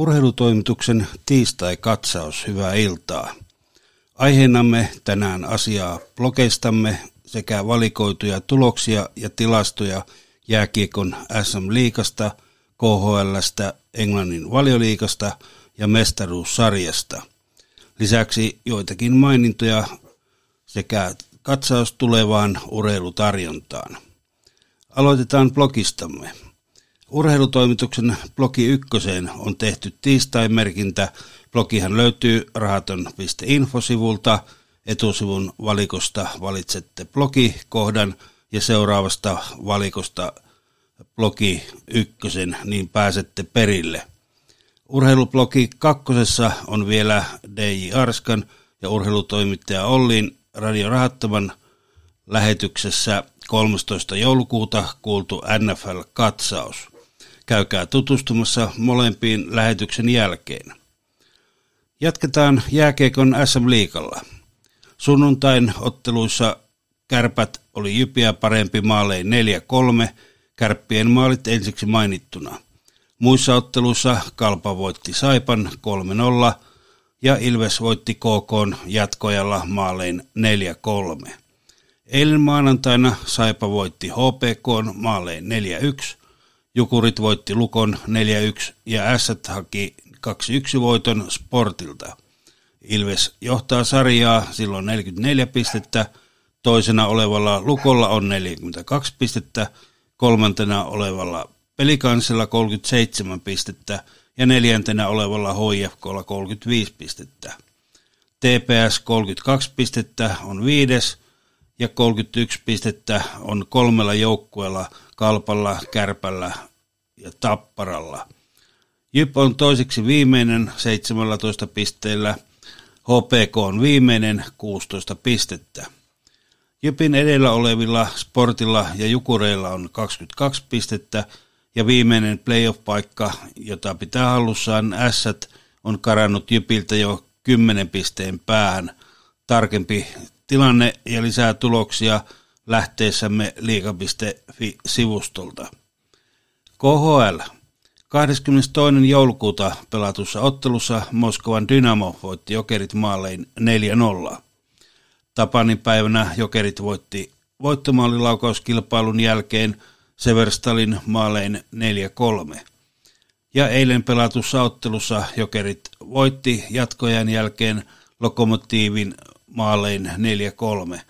Urheilutoimituksen tiistai-katsaus, hyvää iltaa. Aiheenamme tänään asiaa blogeistamme sekä valikoituja tuloksia ja tilastoja jääkiekon SM-liikasta, KHLstä, Englannin valioliikasta ja mestaruussarjasta. Lisäksi joitakin mainintoja sekä katsaus tulevaan urheilutarjontaan. Aloitetaan blogistamme. Urheilutoimituksen blogi ykköseen on tehty tiistai-merkintä. Blogihan löytyy rahaton.info-sivulta. Etusivun valikosta valitsette blogikohdan ja seuraavasta valikosta blogi ykkösen, niin pääsette perille. Urheilublogi kakkosessa on vielä DJ Arskan ja urheilutoimittaja Ollin Radio Rahattoman lähetyksessä 13. joulukuuta kuultu NFL-katsaus. Käykää tutustumassa molempiin lähetyksen jälkeen. Jatketaan jääkeikon SM-liikalla. Sunnuntain otteluissa kärpät oli jypiä parempi maalein 4-3, kärppien maalit ensiksi mainittuna. Muissa otteluissa Kalpa voitti Saipan 3-0 ja Ilves voitti KK jatkojalla maalein 4-3. Eilen maanantaina Saipa voitti HPK maalein 4-1, Jukurit voitti Lukon 4-1 ja Ässät haki 2-1 voiton Sportilta. Ilves johtaa sarjaa silloin 44 pistettä, toisena olevalla Lukolla on 42 pistettä, kolmantena olevalla Pelikansilla 37 pistettä ja neljäntenä olevalla HIFKlla 35 pistettä. TPS 32 pistettä on viides ja 31 pistettä on kolmella joukkueella Kalpalla, Kärpällä ja Tapparalla. Jyp on toiseksi viimeinen 17 pisteellä, HPK on viimeinen 16 pistettä. Jypin edellä olevilla Sportilla ja Jukureilla on 22 pistettä ja viimeinen playoff-paikka, jota pitää hallussaan Ässät, on karannut Jypiltä jo 10 pisteen päähän. Tarkempi tilanne ja lisää tuloksia lähteessämme liiga.fi-sivustolta. KHL. 22. joulukuuta pelatussa ottelussa Moskovan Dynamo voitti Jokerit maalein 4-0. Tapanin päivänä Jokerit voitti voittomaalilaukauskilpailun jälkeen Severstalin maalein 4-3. Ja eilen pelatussa ottelussa Jokerit voitti jatkojen jälkeen Lokomotiivin maalein 4-3.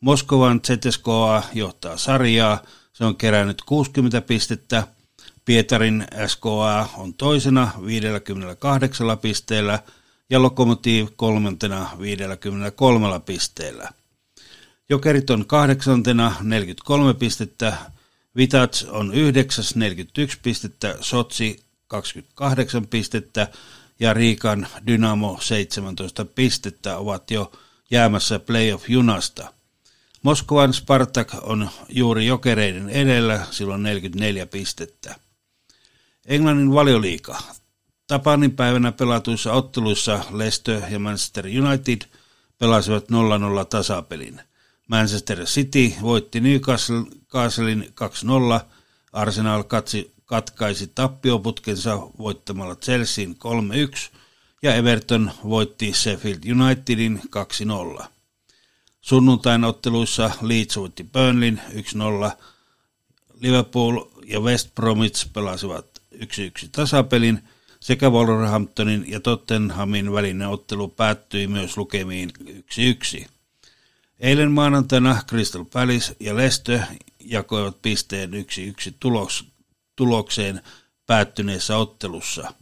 Moskovan ZSKA johtaa sarjaa, se on kerännyt 60 pistettä. Pietarin SKA on toisena 58 pisteellä ja Lokomotiv kolmantena 53 pisteellä. Jokerit on kahdeksantena 43 pistettä, Vitats on yhdeksäs 41 pistettä, Sotsi 28 pistettä ja Riikan Dynamo 17 pistettä ovat jo jäämässä playoff-junasta. Moskovan Spartak on juuri jokereiden edellä, silloin 44 pistettä. Englannin valioliika. Tapanin päivänä pelatuissa otteluissa Leicester ja Manchester United pelasivat 0-0 tasapelin. Manchester City voitti Newcastlein 2-0, Arsenal katkaisi tappioputkensa voittamalla Chelseain 3-1 ja Everton voitti Sheffield Unitedin 2-0. Sunnuntain otteluissa Leeds voitti Burnleyn 1-0, Liverpool ja West Bromwich pelasivat 1-1 tasapelin sekä Wolverhamptonin ja Tottenhamin välinen ottelu päättyi myös lukemiin 1-1. Eilen maanantaina Crystal Palace ja Leicester jakoivat pisteen 1-1 tulos, tulokseen päättyneessä ottelussa.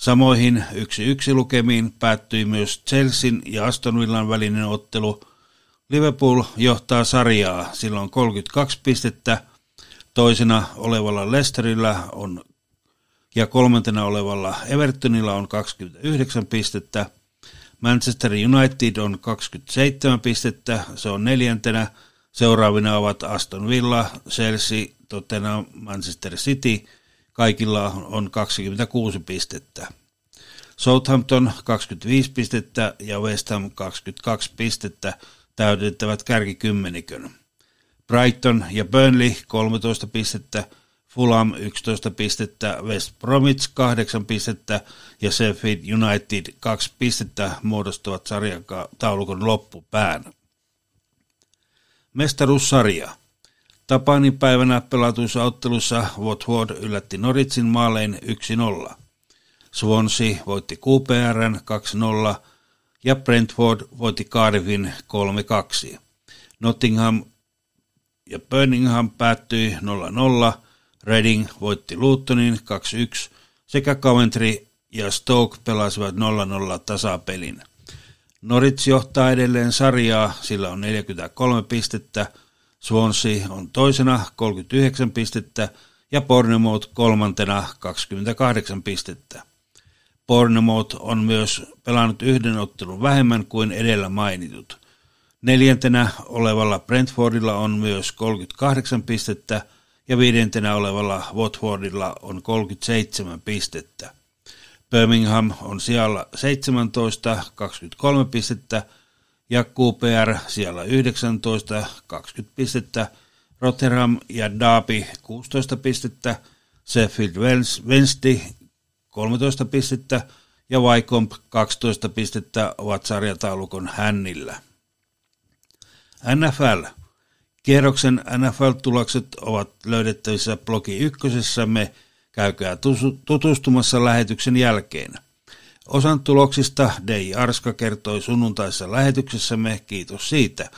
Samoihin 1-1 lukemiin päättyi myös Chelsean ja Aston Villan välinen ottelu. Liverpool johtaa sarjaa, sillä on 32 pistettä, toisena olevalla Leicesterillä on ja kolmantena olevalla Evertonilla on 29 pistettä. Manchester United on 27 pistettä, se on neljäntenä. Seuraavina ovat Aston Villa, Chelsea, Tottenham, Manchester City. Kaikilla on 26 pistettä. Southampton 25 pistettä ja West Ham 22 pistettä täydentävät kärkikymmenikön. Brighton ja Burnley 13 pistettä, Fulham 11 pistettä, West Bromwich 8 pistettä ja Sheffield United 2 pistettä muodostavat sarjan taulukon loppupään. Mestaruussarja. Tapanin päivänä pelatuissa ottelussa Watford yllätti Noritsin maalein 1-0. Swansea voitti QPRn 2-0 ja Brentford voitti Cardiffin 3-2. Nottingham ja Birmingham päättyi 0-0, Reading voitti Lutonin 2-1 sekä Coventry ja Stoke pelasivat 0-0 tasapelin. Norwich johtaa edelleen sarjaa, sillä on 43 pistettä, Swansea on toisena 39 pistettä ja Bournemouth kolmantena 28 pistettä. Bournemouth on myös pelannut yhden ottelun vähemmän kuin edellä mainitut. Neljäntenä olevalla Brentfordilla on myös 38 pistettä ja viidentenä olevalla Watfordilla on 37 pistettä. Birmingham on siellä 17, 23 pistettä ja QPR siellä 19, 20 pistettä, Rotterdam ja Derby 16 pistettä, Sheffield Wednesday 13 pistettä ja Wycombe 12 pistettä ovat sarjataulukon hännillä. NFL. Kierroksen NFL-tulokset ovat löydettävissä blogi ykkösessämme. Käykää tutustumassa lähetyksen jälkeen. Osan tuloksista Dei Arska kertoi sunnuntaisessa lähetyksessämme, kiitos siitä.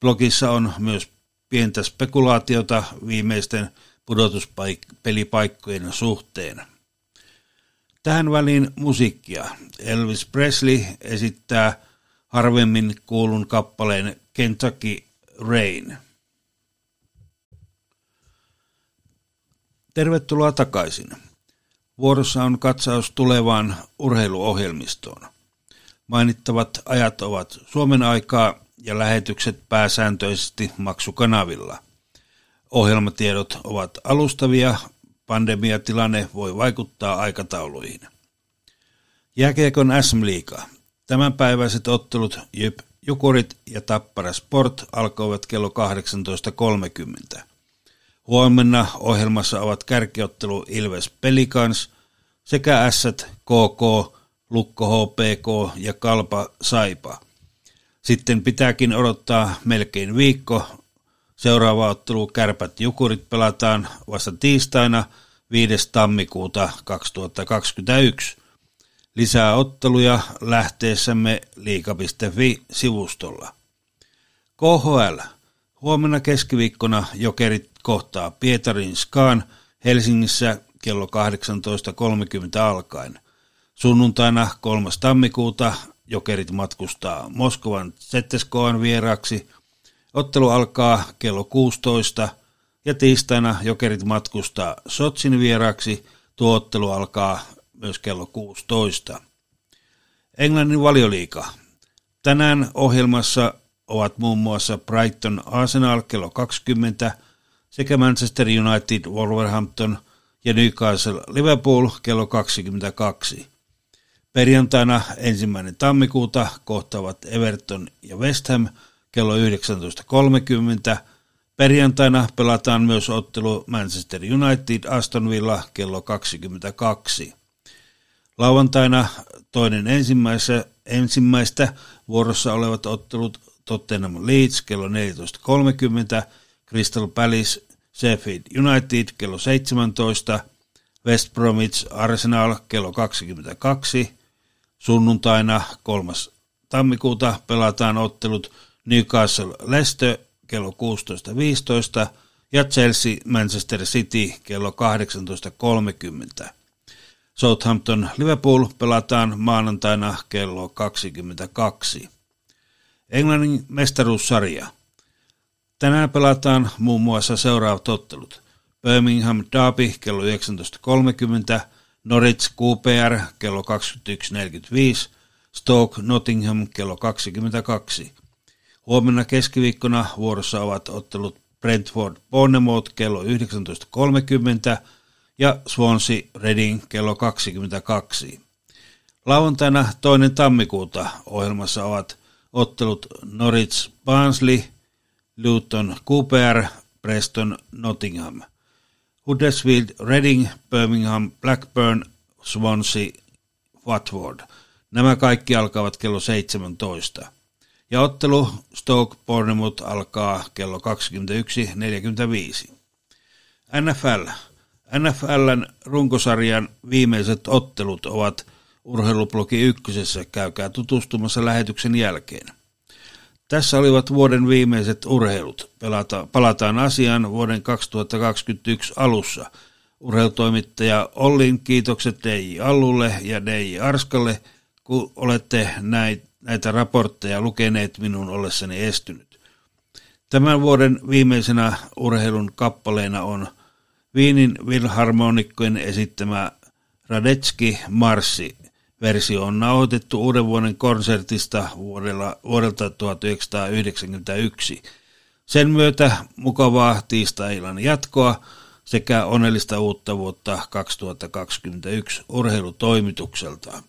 Blogissa on myös pientä spekulaatiota viimeisten pudotuspelipaikkojen suhteen. Tähän väliin musiikkia. Elvis Presley esittää harvemmin kuulun kappaleen Kentucky Rain. Tervetuloa takaisin. Vuorossa on katsaus tulevaan urheiluohjelmistoon. Mainittavat ajat ovat Suomen aikaa ja lähetykset pääsääntöisesti maksukanavilla. Ohjelmatiedot ovat alustavia, pandemiatilanne voi vaikuttaa aikatauluihin. Jääkiekon SM-liiga. Tämänpäiväiset ottelut Jyp Jukurit ja Tappara Sport alkoivat kello 18.30. Huomenna ohjelmassa ovat kärkiottelu Ilves Pelikans sekä Ässät KK, Lukko HPK ja Kalpa Saipa. Sitten pitääkin odottaa melkein viikko. Seuraava ottelu Kärpät Jukurit pelataan vasta tiistaina 5. tammikuuta 2021. Lisää otteluja lähteessämme liika.fi-sivustolla. KHL. Huomenna keskiviikkona jokerit kohtaa Pietarin Skaan Helsingissä kello 18.30 alkaen. Sunnuntaina 3. tammikuuta jokerit matkustaa Moskovan Zetteskoan vieraksi. Ottelu alkaa kello 16 ja tiistaina jokerit matkustaa Sotsin vieraksi. Tuo ottelu alkaa myös kello 16. Englannin valioliika. Tänään ohjelmassa ovat muun muassa Brighton Arsenal kello 20 sekä Manchester United Wolverhampton ja Newcastle Liverpool kello 22. Perjantaina ensimmäinen tammikuuta kohtaavat Everton ja West Ham kello 19.30. Perjantaina pelataan myös ottelu Manchester United Aston Villa kello 22. Lauantaina toinen ensimmäistä, ensimmäistä vuorossa olevat ottelut Tottenham Leeds kello 14.30, Crystal Palace Sheffield United kello 17, West Bromwich Arsenal kello 22, sunnuntaina 3. tammikuuta pelataan ottelut Newcastle Leicester kello 16.15 ja Chelsea Manchester City kello 18.30. Southampton Liverpool pelataan maanantaina kello 22. Englannin mestaruussarja. Tänään pelataan muun muassa seuraavat ottelut. Birmingham Derby kello 19.30, Norwich QPR kello 21.45, Stoke Nottingham kello 22. Huomenna keskiviikkona vuorossa ovat ottelut Brentford Bournemouth kello 19.30 ja Swansea Reading kello 22. Lauantaina toinen tammikuuta ohjelmassa ovat ottelut Norwich Barnsley, Luton QPR, Preston Nottingham. Huddersfield, Reading, Birmingham, Blackburn, Swansea, Watford. Nämä kaikki alkavat kello 17. Ja ottelu Stoke Bournemouth alkaa kello 21.45. NFL. NFLn runkosarjan viimeiset ottelut ovat urheilublogi ykkösessä. Käykää tutustumassa lähetyksen jälkeen. Tässä olivat vuoden viimeiset urheilut. Pelata, palataan asiaan vuoden 2021 alussa. Urheilutoimittaja Ollin kiitokset DJ Allulle ja DJ Arskalle, kun olette näitä raportteja lukeneet minun ollessani estynyt. Tämän vuoden viimeisenä urheilun kappaleena on Viinin Wilharmonikkojen esittämä Radetski Marssi Versio on nauhoitettu uuden vuoden konsertista vuodella, vuodelta 1991. Sen myötä mukavaa tiistai-illan jatkoa sekä onnellista uutta vuotta 2021 urheilutoimitukselta.